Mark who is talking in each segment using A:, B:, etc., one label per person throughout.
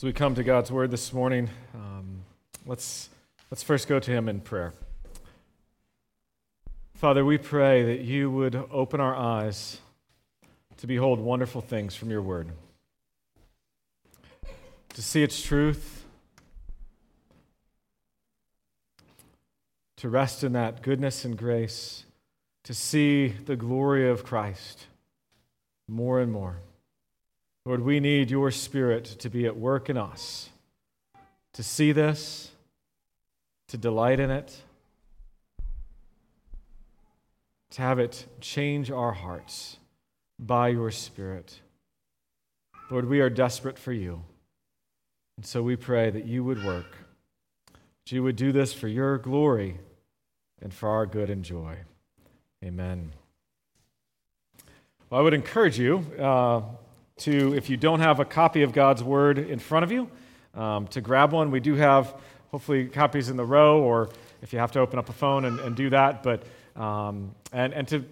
A: As we come to God's Word this morning, um, let's, let's first go to Him in prayer. Father, we pray that you would open our eyes to behold wonderful things from your Word, to see its truth, to rest in that goodness and grace, to see the glory of Christ more and more. Lord, we need your Spirit to be at work in us, to see this, to delight in it, to have it change our hearts by your Spirit. Lord, we are desperate for you. And so we pray that you would work, that you would do this for your glory and for our good and joy. Amen. Well, I would encourage you. Uh, to, if you don't have a copy of God's Word in front of you, um, to grab one. We do have, hopefully, copies in the row, or if you have to open up a phone and, and do that. But, um, and, and to,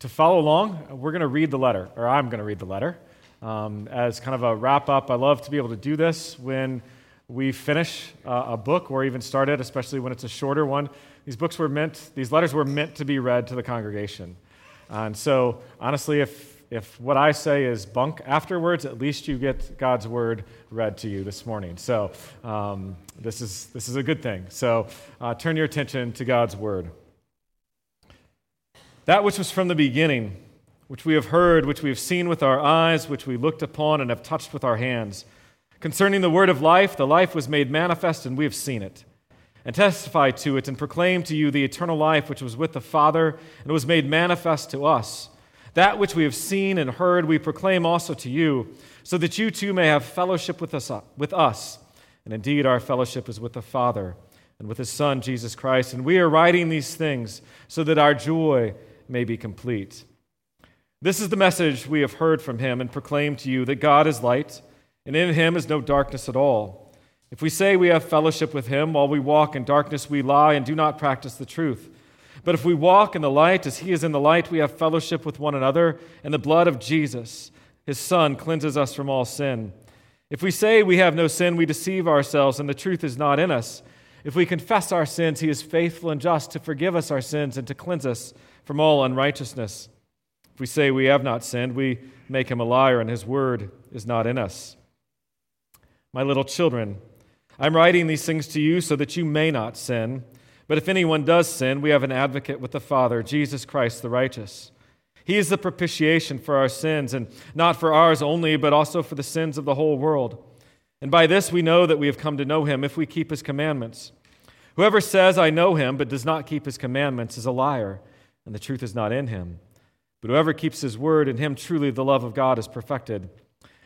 A: to follow along, we're going to read the letter, or I'm going to read the letter. Um, as kind of a wrap up, I love to be able to do this when we finish uh, a book or even start it, especially when it's a shorter one. These books were meant, these letters were meant to be read to the congregation. And so, honestly, if if what I say is bunk afterwards, at least you get God's word read to you this morning. So um, this, is, this is a good thing. So uh, turn your attention to God's word. That which was from the beginning, which we have heard, which we have seen with our eyes, which we looked upon and have touched with our hands. Concerning the word of life, the life was made manifest, and we have seen it, and testified to it, and proclaimed to you the eternal life which was with the Father, and was made manifest to us. That which we have seen and heard, we proclaim also to you, so that you too may have fellowship with us. With us. And indeed, our fellowship is with the Father and with His Son, Jesus Christ. And we are writing these things so that our joy may be complete. This is the message we have heard from Him and proclaim to you that God is light, and in Him is no darkness at all. If we say we have fellowship with Him while we walk in darkness, we lie and do not practice the truth. But if we walk in the light as he is in the light, we have fellowship with one another, and the blood of Jesus, his Son, cleanses us from all sin. If we say we have no sin, we deceive ourselves, and the truth is not in us. If we confess our sins, he is faithful and just to forgive us our sins and to cleanse us from all unrighteousness. If we say we have not sinned, we make him a liar, and his word is not in us. My little children, I'm writing these things to you so that you may not sin. But if anyone does sin, we have an advocate with the Father, Jesus Christ the righteous. He is the propitiation for our sins, and not for ours only, but also for the sins of the whole world. And by this we know that we have come to know him if we keep his commandments. Whoever says, I know him, but does not keep his commandments, is a liar, and the truth is not in him. But whoever keeps his word, in him truly the love of God is perfected.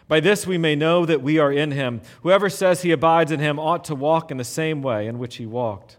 A: By this we may know that we are in him. Whoever says he abides in him ought to walk in the same way in which he walked.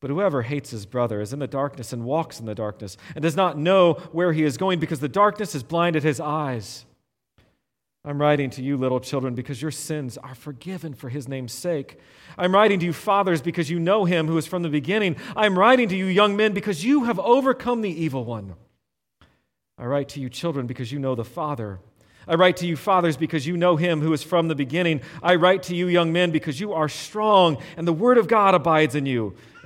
A: But whoever hates his brother is in the darkness and walks in the darkness and does not know where he is going because the darkness has blinded his eyes. I'm writing to you, little children, because your sins are forgiven for his name's sake. I'm writing to you, fathers, because you know him who is from the beginning. I'm writing to you, young men, because you have overcome the evil one. I write to you, children, because you know the Father. I write to you, fathers, because you know him who is from the beginning. I write to you, young men, because you are strong, and the word of God abides in you,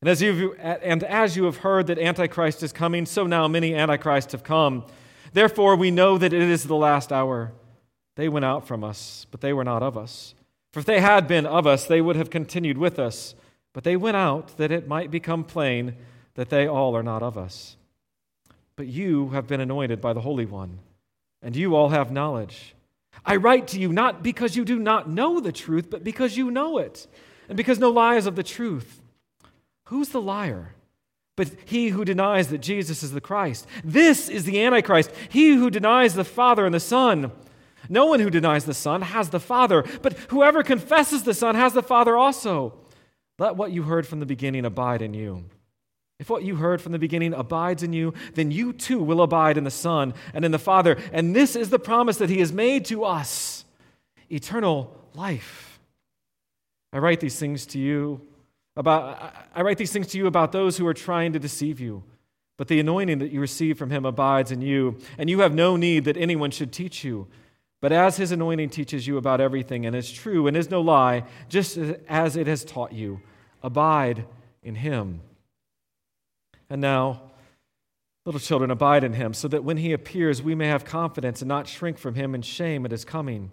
A: And as, you and as you have heard that Antichrist is coming, so now many Antichrists have come. Therefore, we know that it is the last hour. They went out from us, but they were not of us. For if they had been of us, they would have continued with us. But they went out that it might become plain that they all are not of us. But you have been anointed by the Holy One, and you all have knowledge. I write to you not because you do not know the truth, but because you know it, and because no lie is of the truth. Who's the liar? But he who denies that Jesus is the Christ. This is the Antichrist, he who denies the Father and the Son. No one who denies the Son has the Father, but whoever confesses the Son has the Father also. Let what you heard from the beginning abide in you. If what you heard from the beginning abides in you, then you too will abide in the Son and in the Father. And this is the promise that He has made to us eternal life. I write these things to you about I write these things to you about those who are trying to deceive you. But the anointing that you receive from him abides in you, and you have no need that anyone should teach you. But as his anointing teaches you about everything and is true and is no lie, just as it has taught you, abide in him. And now, little children, abide in him, so that when he appears, we may have confidence and not shrink from him in shame at his coming.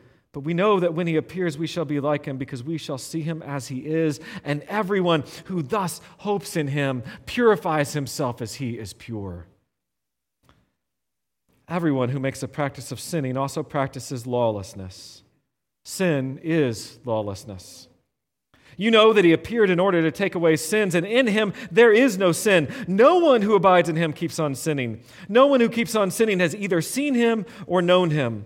A: But we know that when he appears, we shall be like him because we shall see him as he is. And everyone who thus hopes in him purifies himself as he is pure. Everyone who makes a practice of sinning also practices lawlessness. Sin is lawlessness. You know that he appeared in order to take away sins, and in him there is no sin. No one who abides in him keeps on sinning. No one who keeps on sinning has either seen him or known him.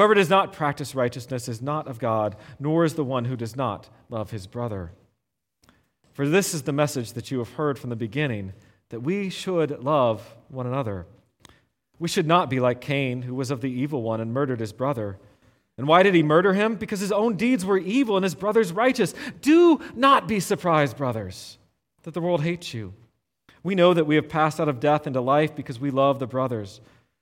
A: Whoever does not practice righteousness is not of God, nor is the one who does not love his brother. For this is the message that you have heard from the beginning that we should love one another. We should not be like Cain, who was of the evil one and murdered his brother. And why did he murder him? Because his own deeds were evil and his brother's righteous. Do not be surprised, brothers, that the world hates you. We know that we have passed out of death into life because we love the brothers.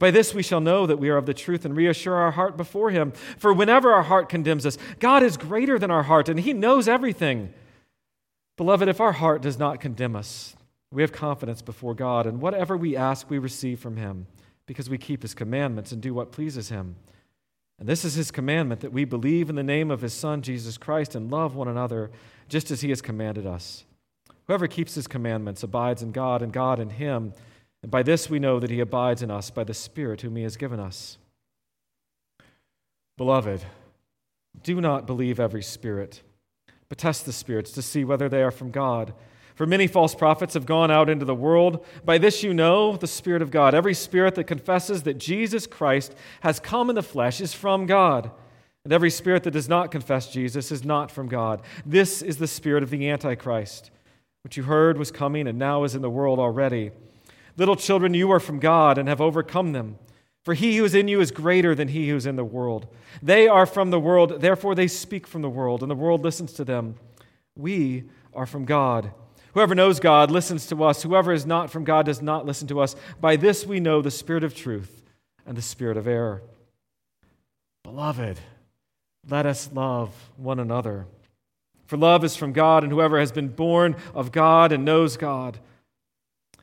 A: By this we shall know that we are of the truth and reassure our heart before him. For whenever our heart condemns us, God is greater than our heart, and he knows everything. Beloved, if our heart does not condemn us, we have confidence before God, and whatever we ask, we receive from Him, because we keep His commandments and do what pleases Him. And this is His commandment that we believe in the name of His Son, Jesus Christ, and love one another, just as He has commanded us. Whoever keeps His commandments abides in God, and God in Him. And by this we know that He abides in us by the Spirit whom He has given us. Beloved, do not believe every spirit but test the spirits to see whether they are from God. For many false prophets have gone out into the world. By this you know the Spirit of God. Every spirit that confesses that Jesus Christ has come in the flesh is from God. And every spirit that does not confess Jesus is not from God. This is the spirit of the Antichrist, which you heard was coming and now is in the world already. Little children, you are from God and have overcome them. For he who is in you is greater than he who is in the world. They are from the world, therefore they speak from the world, and the world listens to them. We are from God. Whoever knows God listens to us. Whoever is not from God does not listen to us. By this we know the spirit of truth and the spirit of error. Beloved, let us love one another. For love is from God, and whoever has been born of God and knows God.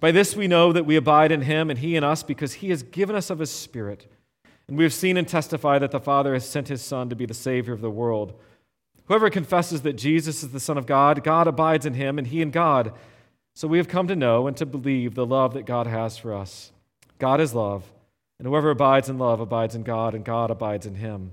A: By this we know that we abide in him and he in us, because he has given us of his Spirit. And we have seen and testified that the Father has sent his Son to be the Savior of the world. Whoever confesses that Jesus is the Son of God, God abides in him, and he in God. So we have come to know and to believe the love that God has for us. God is love, and whoever abides in love abides in God, and God abides in him.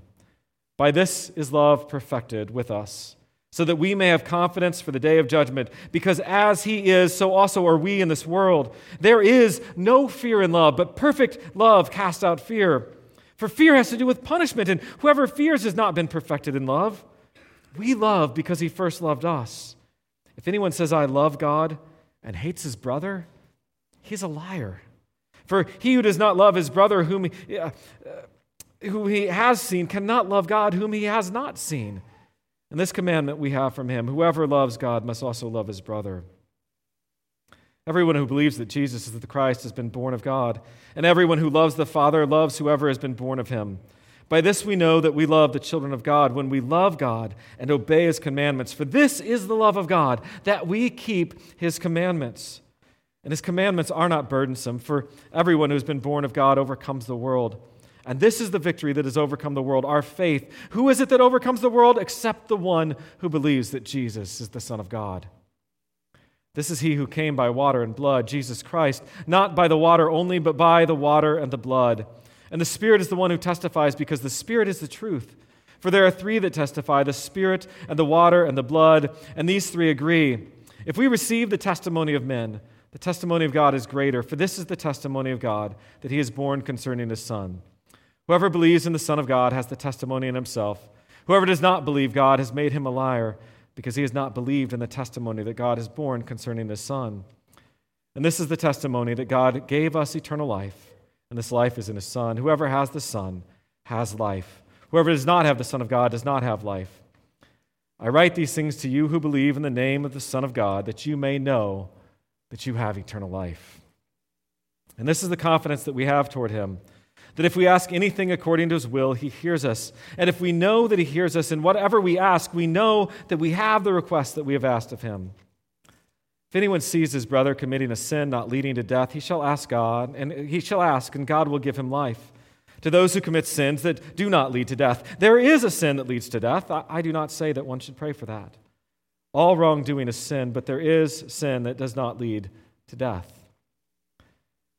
A: By this is love perfected with us, so that we may have confidence for the day of judgment, because as he is, so also are we in this world. There is no fear in love, but perfect love casts out fear. For fear has to do with punishment, and whoever fears has not been perfected in love. We love because he first loved us. If anyone says, I love God, and hates his brother, he's a liar. For he who does not love his brother whom he, uh, who he has seen cannot love God whom he has not seen. And this commandment we have from him whoever loves God must also love his brother. Everyone who believes that Jesus is the Christ has been born of God, and everyone who loves the Father loves whoever has been born of him. By this we know that we love the children of God when we love God and obey his commandments. For this is the love of God, that we keep his commandments. And his commandments are not burdensome, for everyone who's been born of God overcomes the world. And this is the victory that has overcome the world, our faith. Who is it that overcomes the world except the one who believes that Jesus is the Son of God? This is he who came by water and blood, Jesus Christ, not by the water only, but by the water and the blood. And the Spirit is the one who testifies because the Spirit is the truth. For there are three that testify the Spirit and the water and the blood, and these three agree. If we receive the testimony of men, the testimony of God is greater, for this is the testimony of God, that he is born concerning his Son. Whoever believes in the Son of God has the testimony in himself. Whoever does not believe God has made him a liar, because he has not believed in the testimony that God has borne concerning his Son. And this is the testimony that God gave us eternal life and this life is in his Son. Whoever has the Son has life. Whoever does not have the Son of God does not have life. I write these things to you who believe in the name of the Son of God, that you may know that you have eternal life. And this is the confidence that we have toward him that if we ask anything according to his will, he hears us. And if we know that he hears us in whatever we ask, we know that we have the request that we have asked of him. If anyone sees his brother committing a sin not leading to death, he shall ask God, and he shall ask, and God will give him life. To those who commit sins that do not lead to death, there is a sin that leads to death. I do not say that one should pray for that. All wrongdoing is sin, but there is sin that does not lead to death.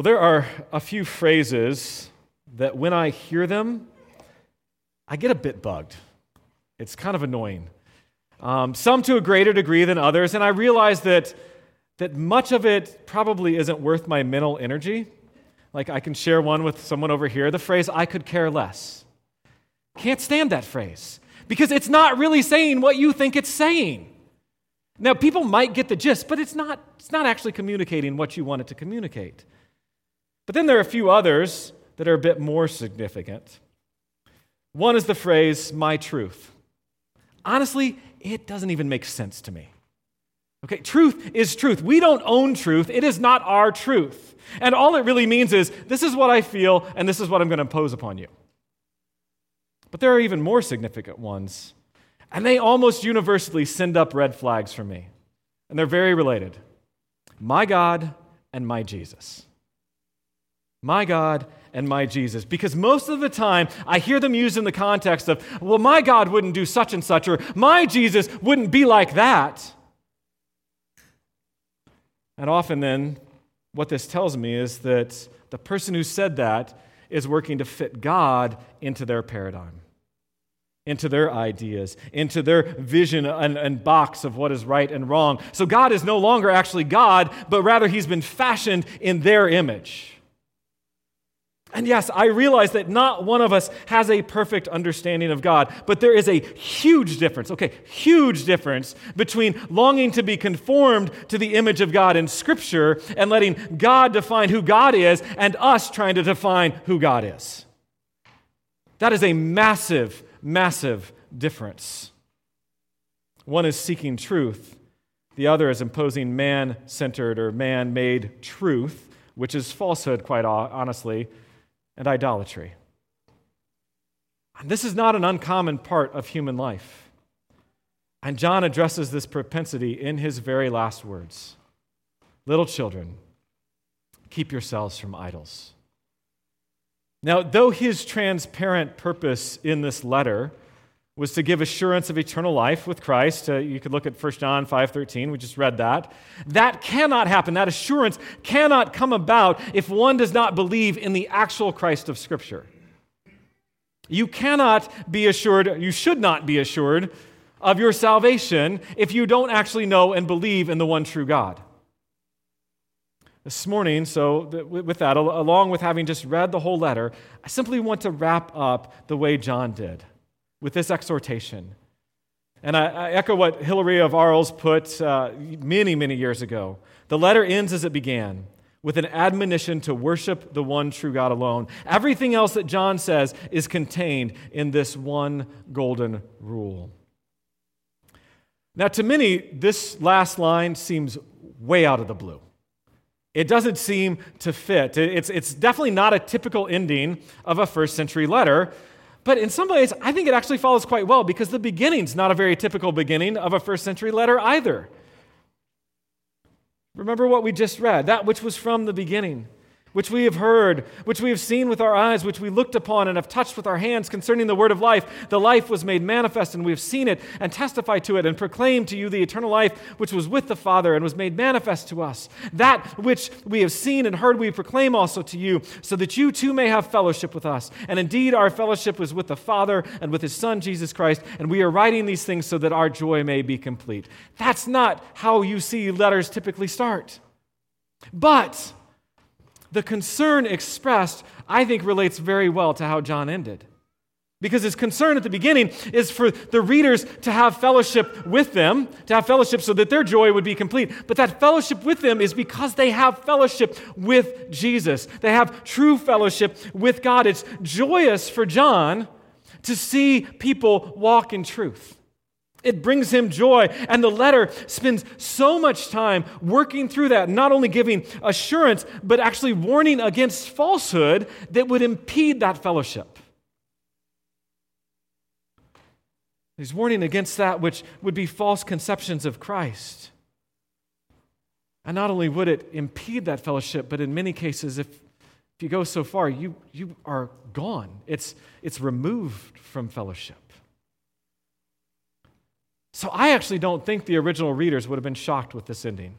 A: Well, there are a few phrases that when I hear them, I get a bit bugged. It's kind of annoying. Um, some to a greater degree than others, and I realize that, that much of it probably isn't worth my mental energy. Like, I can share one with someone over here the phrase, I could care less. Can't stand that phrase because it's not really saying what you think it's saying. Now, people might get the gist, but it's not, it's not actually communicating what you want it to communicate. But then there are a few others that are a bit more significant. One is the phrase, my truth. Honestly, it doesn't even make sense to me. Okay, truth is truth. We don't own truth, it is not our truth. And all it really means is this is what I feel, and this is what I'm going to impose upon you. But there are even more significant ones, and they almost universally send up red flags for me. And they're very related my God and my Jesus. My God and my Jesus. Because most of the time, I hear them used in the context of, well, my God wouldn't do such and such, or my Jesus wouldn't be like that. And often then, what this tells me is that the person who said that is working to fit God into their paradigm, into their ideas, into their vision and, and, box of what is right and wrong. So God is no longer actually God, but rather he's been fashioned in their image. And yes, I realize that not one of us has a perfect understanding of God, but there is a huge difference, okay, huge difference between longing to be conformed to the image of God in Scripture and letting God define who God is and us trying to define who God is. That is a massive, massive difference. One is seeking truth, the other is imposing man centered or man made truth, which is falsehood, quite honestly and idolatry. And this is not an uncommon part of human life. And John addresses this propensity in his very last words Little children, keep yourselves from idols. Now, though his transparent purpose in this letter was to give assurance of eternal life with Christ. Uh, you could look at 1 John 5:13, we just read that. That cannot happen. That assurance cannot come about if one does not believe in the actual Christ of scripture. You cannot be assured, you should not be assured of your salvation if you don't actually know and believe in the one true God. This morning, so with that, along with having just read the whole letter, I simply want to wrap up the way John did with this exhortation. And I, I echo what Hilary of Arles put uh, many, many years ago. The letter ends as it began with an admonition to worship the one true God alone. Everything else that John says is contained in this one golden rule. Now, to many, this last line seems way out of the blue. It doesn't seem to fit. It's, it's definitely not a typical ending of a first century letter. But in some ways, I think it actually follows quite well because the beginning's not a very typical beginning of a first century letter either. Remember what we just read that which was from the beginning which we have heard, which we have seen with our eyes, which we looked upon and have touched with our hands concerning the word of life. The life was made manifest, and we have seen it and testified to it and proclaimed to you the eternal life which was with the Father and was made manifest to us. That which we have seen and heard, we proclaim also to you, so that you too may have fellowship with us. And indeed, our fellowship was with the Father and with his Son, Jesus Christ, and we are writing these things so that our joy may be complete. That's not how you see letters typically start. But, the concern expressed, I think, relates very well to how John ended. Because his concern at the beginning is for the readers to have fellowship with them, to have fellowship so that their joy would be complete. But that fellowship with them is because they have fellowship with Jesus. They have true fellowship with God. It's joyous for John to see people walk in truth. It brings him joy. And the letter spends so much time working through that, not only giving assurance, but actually warning against falsehood that would impede that fellowship. He's warning against that which would be false conceptions of Christ. And not only would it impede that fellowship, but in many cases, if, if you go so far, you, you are gone. It's, it's removed from fellowship. So I actually don't think the original readers would have been shocked with this ending.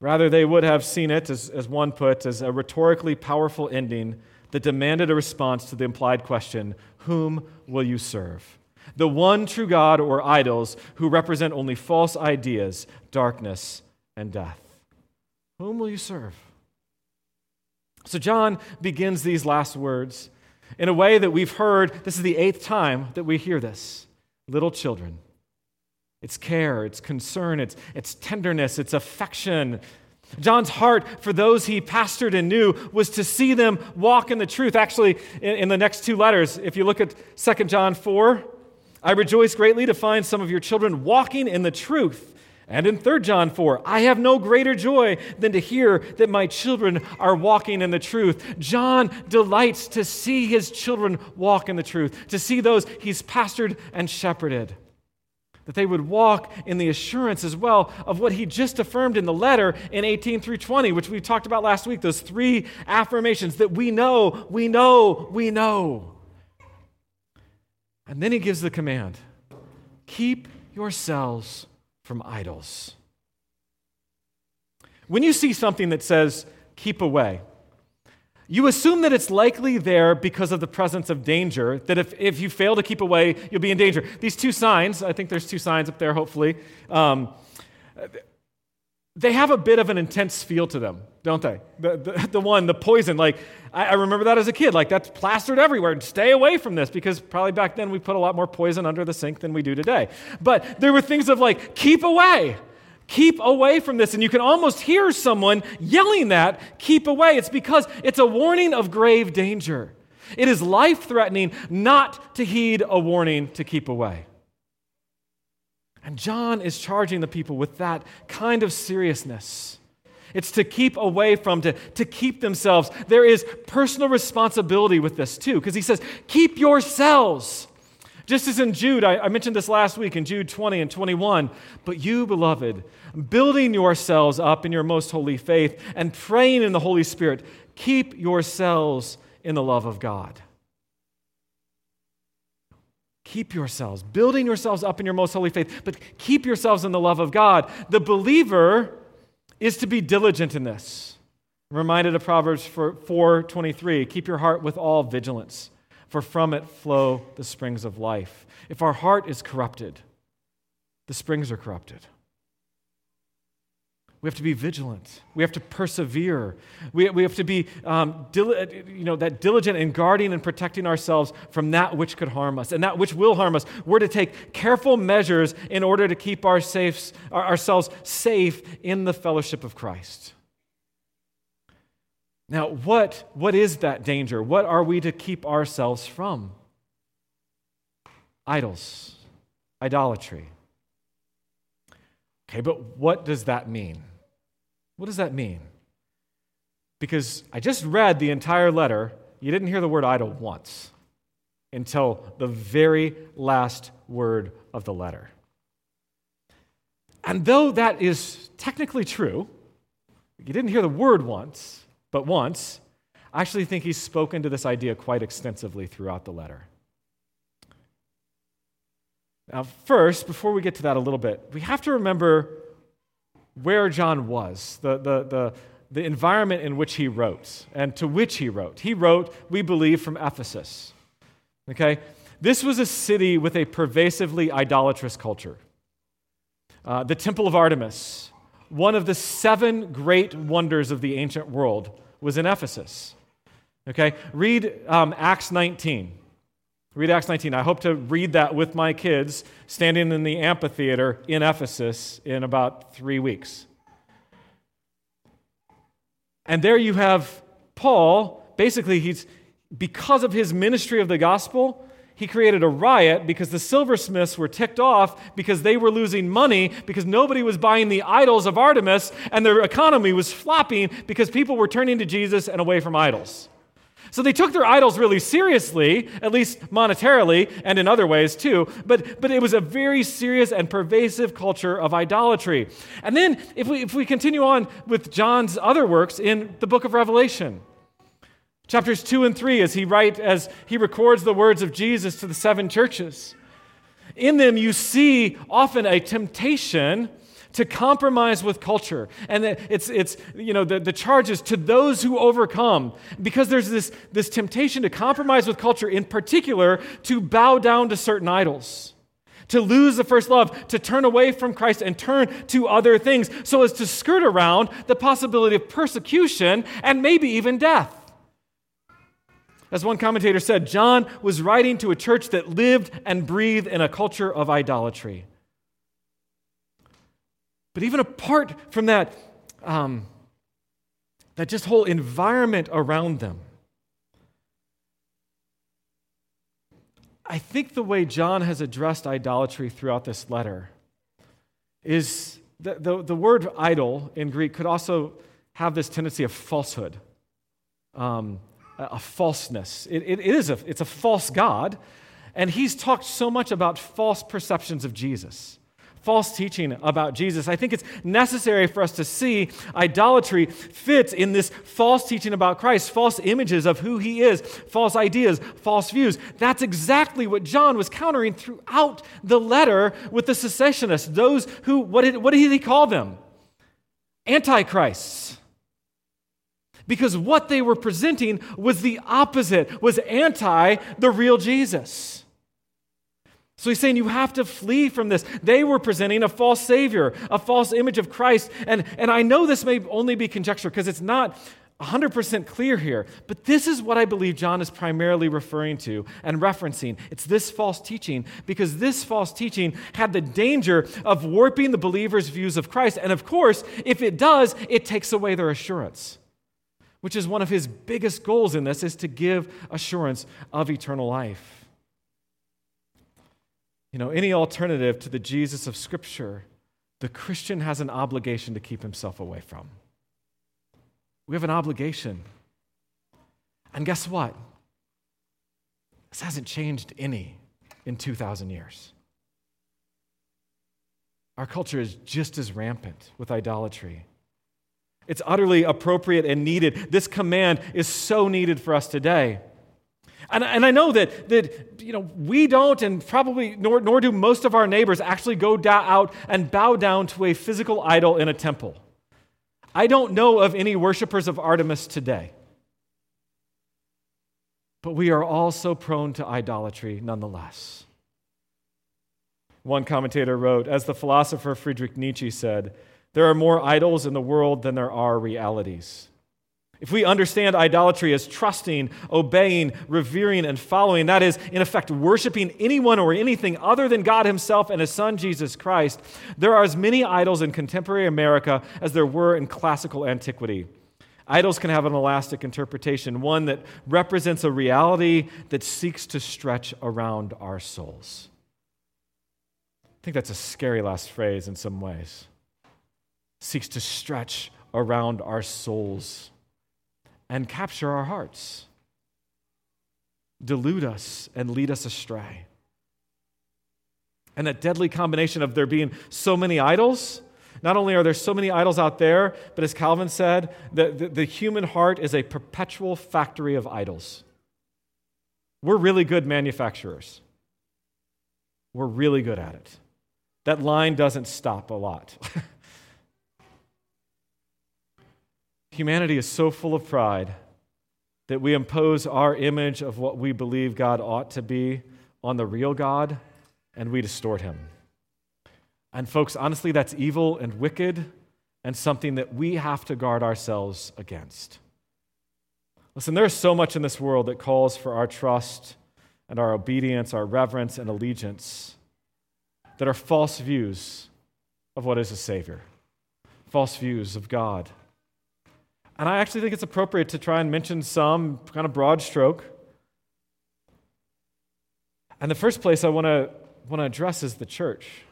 A: Rather, they would have seen it, as, as one put, as a rhetorically powerful ending that demanded a response to the implied question Whom will you serve? The one true God or idols who represent only false ideas, darkness, and death. Whom will you serve? So, John begins these last words in a way that we've heard. This is the eighth time that we hear this little children. It's care, it's concern, it's, it's tenderness, it's affection. John's heart for those he pastored and knew was to see them walk in the truth. Actually, in, in the next two letters, if you look at 2 John 4, I rejoice greatly to find some of your children walking in the truth. And in 3 John 4, I have no greater joy than to hear that my children are walking in the truth. John delights to see his children walk in the truth, to see those he's pastored and shepherded. That they would walk in the assurance as well of what he just affirmed in the letter in 18 through 20, which we talked about last week, those three affirmations that we know, we know, we know. And then he gives the command keep yourselves from idols. When you see something that says, keep away, you assume that it's likely there because of the presence of danger, that if, if you fail to keep away, you'll be in danger. These two signs, I think there's two signs up there, hopefully, um, they have a bit of an intense feel to them, don't they? The, the, the one, the poison, like, I, I, remember that as a kid, like, that's plastered everywhere. Stay away from this because probably back then we put a lot more poison under the sink than we do today. But there were things of like, keep away. Keep away from this. And you can almost hear someone yelling that, keep away. It's because it's a warning of grave danger. It is life threatening not to heed a warning to keep away. And John is charging the people with that kind of seriousness. It's to keep away from, to, to keep themselves. There is personal responsibility with this too, because he says, keep yourselves just as in Jude, I, I, mentioned this last week in Jude 20 and 21, but you, beloved, building yourselves up in your most holy faith and praying in the Holy Spirit, keep yourselves in the love of God. Keep yourselves, building yourselves up in your most holy faith, but keep yourselves in the love of God. The believer is to be diligent in this. I'm reminded of Proverbs 4:23, keep your heart with all vigilance for from it flow the springs of life. If our heart is corrupted, the springs are corrupted. We have to be vigilant. We have to persevere. We, we have to be um, you know, that diligent in guarding and protecting ourselves from that which could harm us and that which will harm us. We're to take careful measures in order to keep our safes, our, ourselves safe in the fellowship of Christ. Now, what, what is that danger? What are we to keep ourselves from? Idols, idolatry. Okay, but what does that mean? What does that mean? Because I just read the entire letter, you didn't hear the word idol once until the very last word of the letter. And though that is technically true, you didn't hear the word once, but once, I actually think he's spoken to this idea quite extensively throughout the letter. Now, first, before we get to that a little bit, we have to remember where John was, the, the, the, the environment in which he wrote, and to which he wrote. He wrote, we believe, from Ephesus. Okay? This was a city with a pervasively idolatrous culture. Uh, the Temple of Artemis, one of the seven great wonders of the ancient world was in Ephesus. Okay? Read um, Acts 19. Read Acts 19. I hope to read that with my kids standing in the amphitheater in Ephesus in about three weeks. And there you have Paul. Basically, he's because of his ministry of the gospel, he created a riot because the silversmiths were ticked off because they were losing money because nobody was buying the idols of Artemis and their economy was flopping because people were turning to Jesus and away from idols. So they took their idols really seriously, at least monetarily and in other ways too, but, but it was a very serious and pervasive culture of idolatry. And then if we, if we continue on with John's other works in the book of Revelation, Chapters 2 and 3 as he write as he records the words of Jesus to the seven churches. In them you see often a temptation to compromise with culture. And it's, it's you know, the, the charge is to those who overcome, because there's this, this temptation to compromise with culture, in particular, to bow down to certain idols, to lose the first love, to turn away from Christ and turn to other things, so as to skirt around the possibility of persecution and maybe even death. As one commentator said, John was writing to a church that lived and breathed in a culture of idolatry. But even apart from that, um, that just whole environment around them, I think the way John has addressed idolatry throughout this letter is the, the, the word idol in Greek could also have this tendency of falsehood. Um, a falseness. It, it is a, it's a false God. And he's talked so much about false perceptions of Jesus, false teaching about Jesus. I think it's necessary for us to see idolatry fits in this false teaching about Christ, false images of who he is, false ideas, false views. That's exactly what John was countering throughout the letter with the secessionists, those who, what did, what did he call them? antichrists. Because what they were presenting was the opposite, was anti the real Jesus. So he's saying you have to flee from this. They were presenting a false Savior, a false image of Christ. And, and I know this may only be conjecture because it's not 100% clear here, but this is what I believe John is primarily referring to and referencing. It's this false teaching because this false teaching had the danger of warping the believer's views of Christ. And of course, if it does, it takes away their assurance, which is one of his biggest goals in this is to give assurance of eternal life. You know, any alternative to the Jesus of Scripture, the Christian has an obligation to keep himself away from. We have an obligation. And guess what? This hasn't changed any in 2,000 years. Our culture is just as rampant with idolatry. It's utterly appropriate and needed. This command is so needed for us today. And, and I know that, that you know, we don't, and probably nor, nor do most of our neighbors, actually go da- out and bow down to a physical idol in a temple. I don't know of any worshipers of Artemis today. But we are all so prone to idolatry nonetheless. One commentator wrote, as the philosopher Friedrich Nietzsche said, there are more idols in the world than there are realities. If we understand idolatry as trusting, obeying, revering, and following, that is, in effect, worshiping anyone or anything other than God Himself and His Son, Jesus Christ, there are as many idols in contemporary America as there were in classical antiquity. Idols can have an elastic interpretation, one that represents a reality that seeks to stretch around our souls. I think that's a scary last phrase in some ways. Seeks to stretch around our souls and capture our hearts, delude us, and lead us astray. And that deadly combination of there being so many idols. Not only are there so many idols out there, but as Calvin said, the, the, the human heart is a perpetual factory of idols. We're really good manufacturers. We're really good at it. That line doesn't stop a lot. Humanity is so full of pride that we impose our image of what we believe God ought to be on the real God and we distort him. And, folks, honestly, that's evil and wicked and something that we have to guard ourselves against. Listen, there's so much in this world that calls for our trust and our obedience, our reverence and allegiance that are false views of what is a Savior, false views of God. And I actually think it's appropriate to try and mention some kind of broad stroke. And the first place I want to want to address is the church.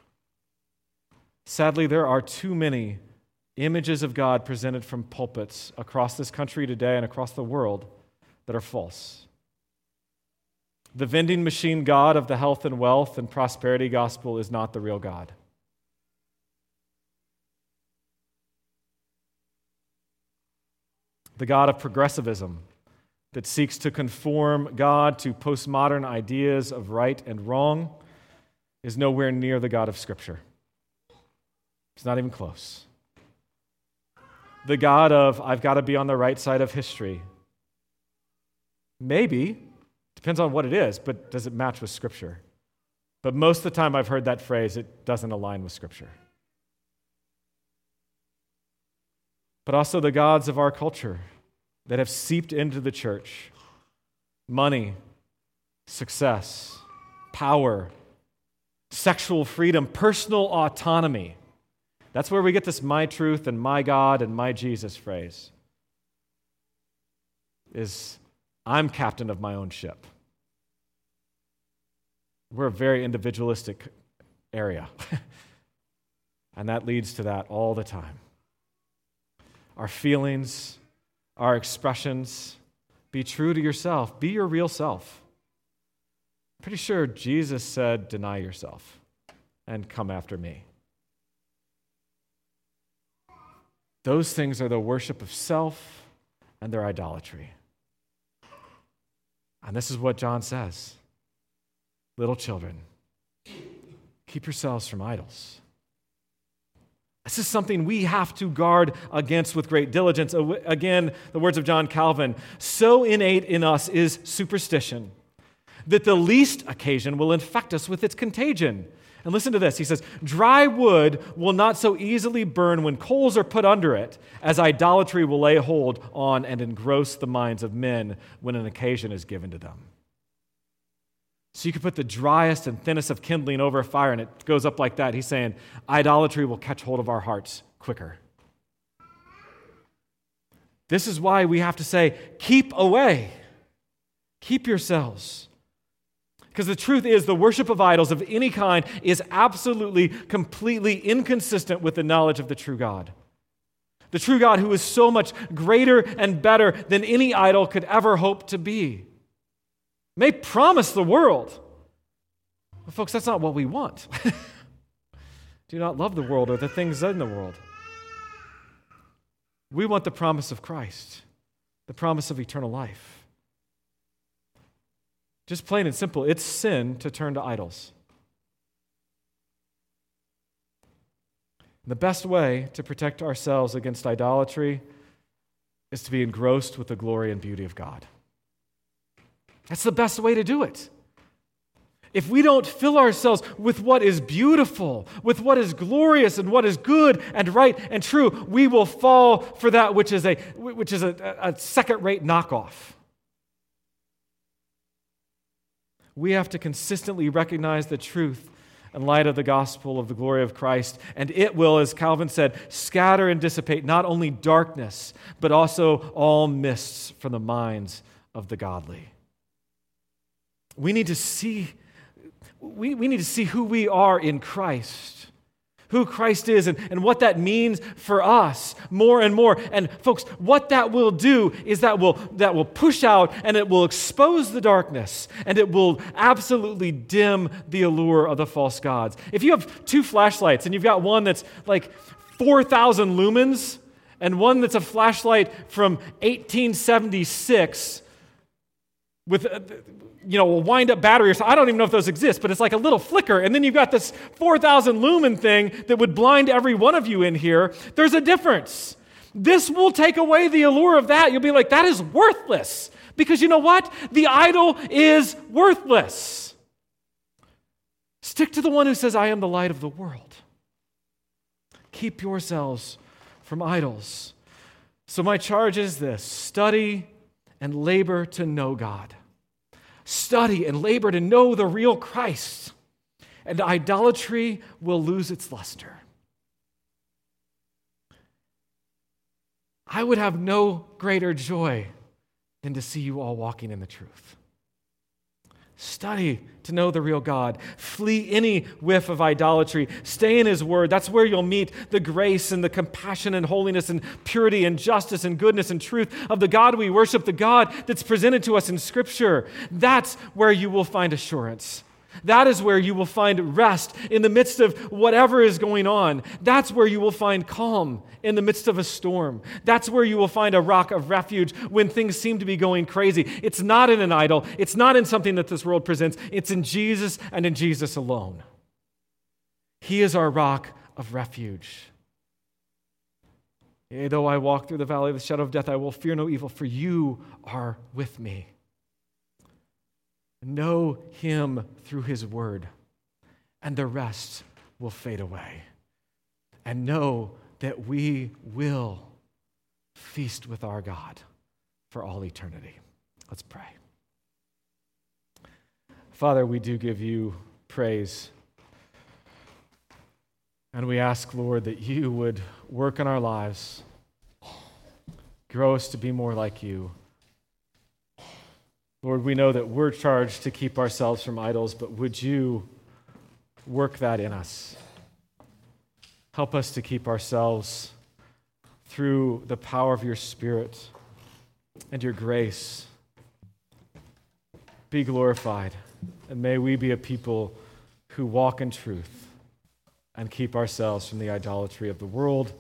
A: Sadly, there are too many images of God presented from pulpits across this country today and across the world that are false. The vending machine God of the health and wealth and prosperity gospel is not the real God. The God of progressivism that seeks to conform God to postmodern ideas of right and wrong is nowhere near the God of Scripture. It's not even close. The God of, I've got to be on the right side of history. Maybe, depends on what it is, but does it match with Scripture? But most of the time I've heard that phrase, it doesn't align with Scripture. But also the gods of our culture that have seeped into the church money, success, power, sexual freedom, personal autonomy. That's where we get this my truth and my God and my Jesus phrase. Is I'm captain of my own ship. We're a very individualistic area. and that leads to that all the time our feelings, our expressions. Be true to yourself, be your real self. Pretty sure Jesus said, Deny yourself and come after me. Those things are the worship of self and their idolatry. And this is what John says Little children, keep yourselves from idols. This is something we have to guard against with great diligence. Uh, again, the words of John Calvin so innate in us is superstition that the least occasion will infect us with its contagion. And listen to this. He says, Dry wood will not so easily burn when coals are put under it, as idolatry will lay hold on and engross the minds of men when an occasion is given to them. So you could put the driest and thinnest of kindling over a fire and it goes up like that. He's saying idolatry will catch hold of our hearts quicker. This is why we have to say, keep away, keep yourselves. Because the truth is, the worship of idols of any kind is absolutely, completely inconsistent with the knowledge of the true God. The true God who is so much greater and better than any idol could ever hope to be may promise the world. But, folks, that's not what we want. Do not love the world or the things in the world. We want the promise of Christ, the promise of eternal life. Just plain and simple, it's sin to turn to idols. The best way to protect ourselves against idolatry is to be engrossed with the glory and beauty of God. That's the best way to do it. If we don't fill ourselves with what is beautiful, with what is glorious and what is good and right and true, we will fall for that which is a, which is a, a second rate knockoff. We have to consistently recognize the truth in light of the gospel of the glory of Christ, and it will, as Calvin said, scatter and dissipate not only darkness, but also all mists from the minds of the godly. We need to see, we, we need to see who we are in Christ, who Christ is, and, and what that means for us more and more. And folks, what that will do is that will, that will push out and it will expose the darkness and it will absolutely dim the allure of the false gods. If you have two flashlights and you've got one that's like 4,000 lumens, and one that's a flashlight from 1876 with uh, you know, a wind up battery or something. I don't even know if those exist, but it's like a little flicker. And then you've got this 4,000 lumen thing that would blind every one of you in here. There's a difference. This will take away the allure of that. You'll be like, that is worthless. Because you know what? The idol is worthless. Stick to the one who says, I am the light of the world. Keep yourselves from idols. So, my charge is this study and labor to know God study and labor to know the real Christ, and idolatry will lose its luster. I would have no greater joy than to see you all walking in the truth. Study to know the real God. Flee any whiff of idolatry. Stay in His Word. That's where you'll meet the grace and the compassion and holiness and purity and justice and goodness and truth of the God we worship, the God that's presented to us in Scripture. That's where you will find assurance. That is where you will find rest in the midst of whatever is going on. That's where you will find calm in the midst of a storm. That's where you will find a rock of refuge when things seem to be going crazy. It's not in an idol, it's not in something that this world presents, it's in Jesus and in Jesus alone. He is our rock of refuge. Yea, though I walk through the valley of the shadow of death, I will fear no evil, for you are with me. Know him through his word, and the rest will fade away. And know that we will feast with our God for all eternity. Let's pray. Father, we do give you praise. And we ask, Lord, that you would work in our lives, grow us to be more like you. Lord, we know that we're charged to keep ourselves from idols, but would you work that in us? Help us to keep ourselves through the power of your Spirit and your grace. Be glorified, and may we be a people who walk in truth and keep ourselves from the idolatry of the world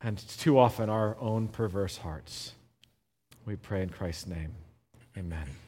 A: and too often our own perverse hearts. We pray in Christ's name. Amen.